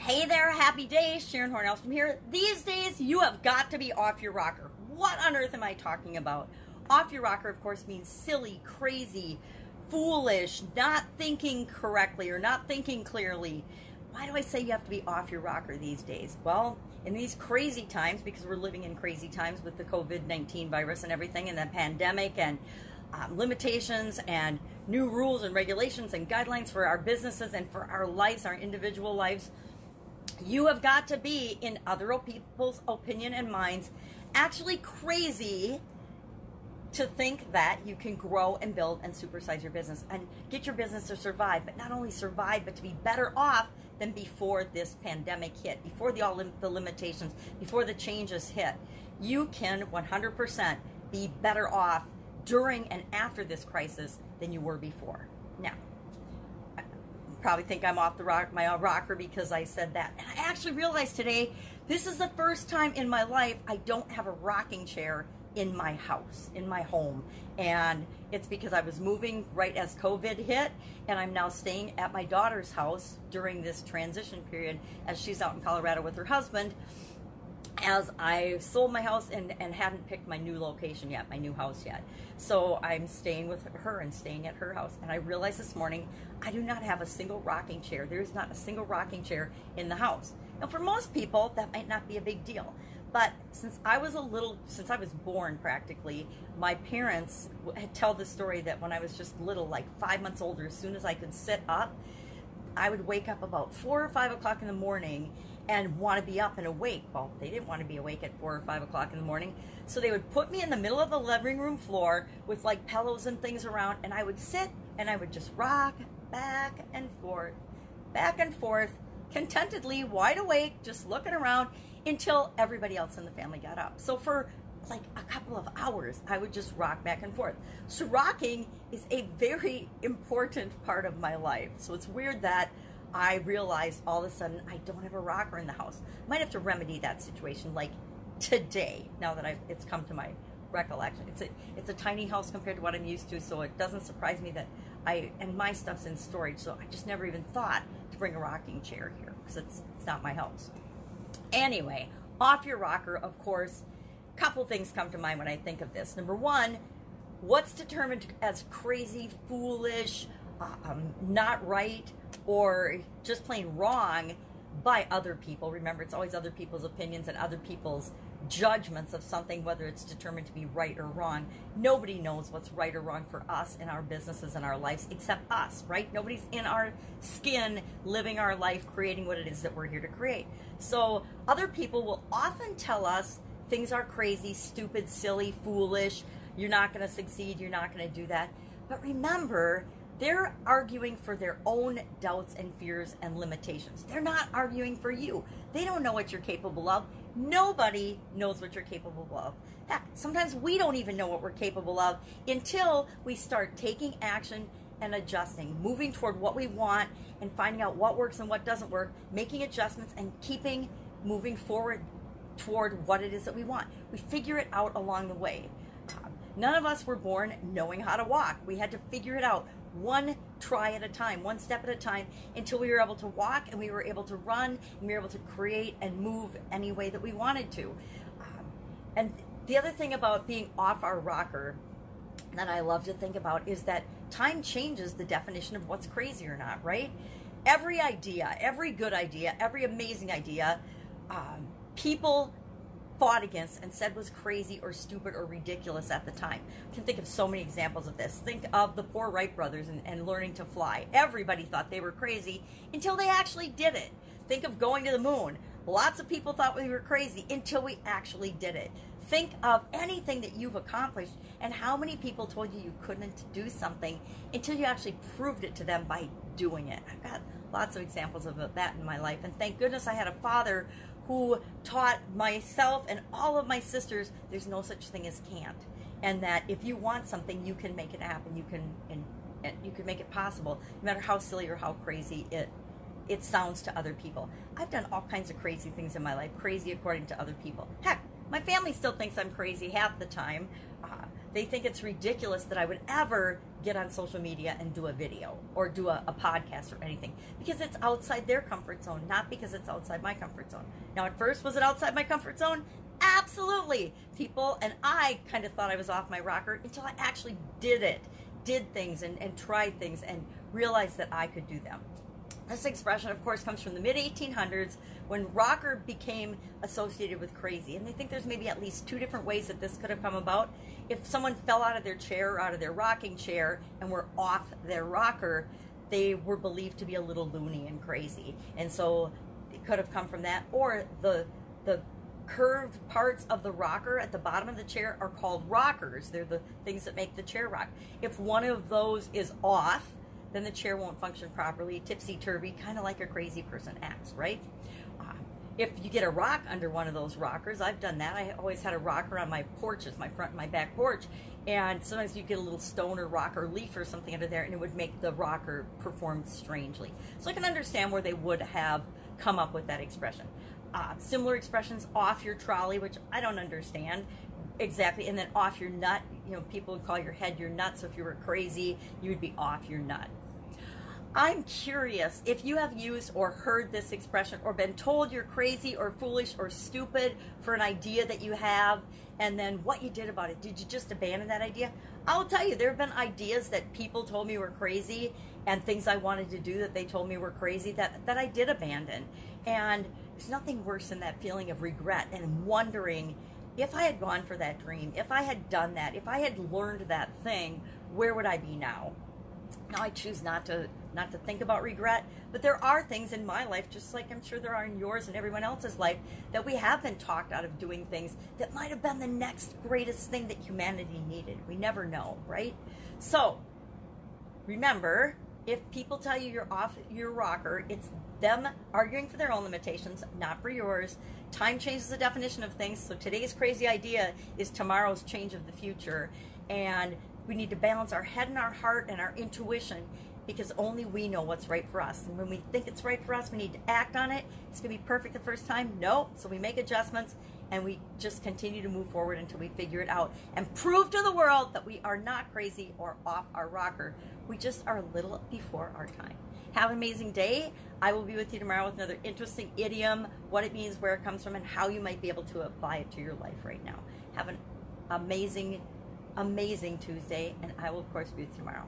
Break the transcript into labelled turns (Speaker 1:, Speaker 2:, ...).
Speaker 1: Hey there, happy days. Sharon Hornelstrom here. These days, you have got to be off your rocker. What on earth am I talking about? Off your rocker, of course, means silly, crazy, foolish, not thinking correctly or not thinking clearly. Why do I say you have to be off your rocker these days? Well, in these crazy times, because we're living in crazy times with the COVID 19 virus and everything, and the pandemic, and um, limitations and new rules and regulations and guidelines for our businesses and for our lives, our individual lives you have got to be, in other people's opinion and minds, actually crazy to think that you can grow and build and supersize your business and get your business to survive, but not only survive, but to be better off than before this pandemic hit, before the all the limitations, before the changes hit. You can 100% be better off during and after this crisis than you were before. Now, probably think I'm off the rock, my rocker because I said that. And I actually realized today, this is the first time in my life I don't have a rocking chair in my house, in my home. And it's because I was moving right as COVID hit, and I'm now staying at my daughter's house during this transition period as she's out in Colorado with her husband as I sold my house and, and hadn't picked my new location yet, my new house yet. So I'm staying with her and staying at her house. And I realized this morning I do not have a single rocking chair. There is not a single rocking chair in the house. Now, for most people, that might not be a big deal. But since I was a little, since I was born practically, my parents tell the story that when I was just little, like five months older, as soon as I could sit up, I would wake up about four or five o'clock in the morning and want to be up and awake. Well, they didn't want to be awake at four or five o'clock in the morning. So they would put me in the middle of the living room floor with like pillows and things around, and I would sit and I would just rock back and forth, back and forth, contentedly, wide awake, just looking around until everybody else in the family got up. So for like a couple of hours, I would just rock back and forth. So rocking is a very important part of my life. So it's weird that I realized all of a sudden I don't have a rocker in the house. Might have to remedy that situation like today. Now that I've it's come to my recollection, it's a it's a tiny house compared to what I'm used to, so it doesn't surprise me that I and my stuff's in storage. So I just never even thought to bring a rocking chair here because it's it's not my house. Anyway, off your rocker, of course. A couple things come to mind when I think of this. Number one, what's determined as crazy, foolish, um, not right, or just plain wrong by other people. Remember, it's always other people's opinions and other people's judgments of something, whether it's determined to be right or wrong. Nobody knows what's right or wrong for us in our businesses and our lives except us, right? Nobody's in our skin living our life, creating what it is that we're here to create. So, other people will often tell us things are crazy, stupid, silly, foolish. You're not going to succeed. You're not going to do that. But remember, they're arguing for their own doubts and fears and limitations. They're not arguing for you. They don't know what you're capable of. Nobody knows what you're capable of. Heck, sometimes we don't even know what we're capable of until we start taking action and adjusting, moving toward what we want and finding out what works and what doesn't work, making adjustments and keeping moving forward toward what it is that we want. We figure it out along the way. Um, none of us were born knowing how to walk. We had to figure it out one try at a time, one step at a time, until we were able to walk and we were able to run and we were able to create and move any way that we wanted to. Um, and the other thing about being off our rocker that I love to think about is that time changes the definition of what's crazy or not, right? Every idea, every good idea, every amazing idea, um, people fought against and said was crazy or stupid or ridiculous at the time. I can think of so many examples of this. Think of the poor Wright brothers and, and learning to fly. Everybody thought they were crazy until they actually did it. Think of going to the moon. Lots of people thought we were crazy until we actually did it. Think of anything that you've accomplished and how many people told you you couldn't do something until you actually proved it to them by doing it. I've got lots of examples of that in my life. And thank goodness I had a father who taught myself and all of my sisters there's no such thing as can't. And that if you want something, you can make it happen. You can and, and you can make it possible, no matter how silly or how crazy it it sounds to other people. I've done all kinds of crazy things in my life, crazy according to other people. Heck, my family still thinks I'm crazy half the time. Uh, they think it's ridiculous that I would ever get on social media and do a video or do a, a, podcast or anything because it's outside their comfort zone, not because it's outside my comfort zone. Now, at first, was it outside my comfort zone? Absolutely. People and I kind of thought I was off my rocker until I actually did it, did things and, and tried things and realized that I could do them. This expression, of course, comes from the mid 1800s when rocker became associated with crazy. And they think there's maybe at least two different ways that this could have come about. If someone fell out of their chair or out of their rocking chair and were off their rocker, they were believed to be a little loony and crazy. And so it could have come from that. Or the the curved parts of the rocker at the bottom of the chair are called rockers. They're the things that make the chair rock. If one of those is off, then the chair won't function properly, tipsy turvy, kind of like a crazy person acts, right? Uh, if you get a rock under one of those rockers, I've done that. I always had a rocker on my porches, my front and my back porch, and sometimes you get a little stone or rock or leaf or something under there, and it would make the rocker perform strangely. So I can understand where they would have come up with that expression. Uh, similar expressions off your trolley, which I don't understand exactly, and then off your nut. You know, people would call your head your nut. So if you were crazy, you would be off your nut. I'm curious if you have used or heard this expression or been told you're crazy or foolish or stupid for an idea that you have and then what you did about it. Did you just abandon that idea? I'll tell you, there have been ideas that people told me were crazy and things I wanted to do that they told me were crazy that, that I did abandon. And there's nothing worse than that feeling of regret and wondering if I had gone for that dream, if I had done that, if I had learned that thing, where would I be now? Now I choose not to not to think about regret, but there are things in my life, just like I'm sure there are in yours and everyone else's life, that we have been talked out of doing things that might have been the next greatest thing that humanity needed. We never know, right? So remember, if people tell you you're off your rocker, it's them arguing for their own limitations, not for yours. Time changes the definition of things, so today's crazy idea is tomorrow's change of the future. And we need to balance our head and our heart and our intuition because only we know what's right for us. And when we think it's right for us, we need to act on it. It's going to be perfect the first time. No. So we make adjustments and we just continue to move forward until we figure it out and prove to the world that we are not crazy or off our rocker. We just are a little before our time. Have an amazing day. I will be with you tomorrow with another interesting idiom, what it means, where it comes from, and how you might be able to apply it to your life right now. Have an amazing amazing Tuesday, and I will, of course, be with you tomorrow.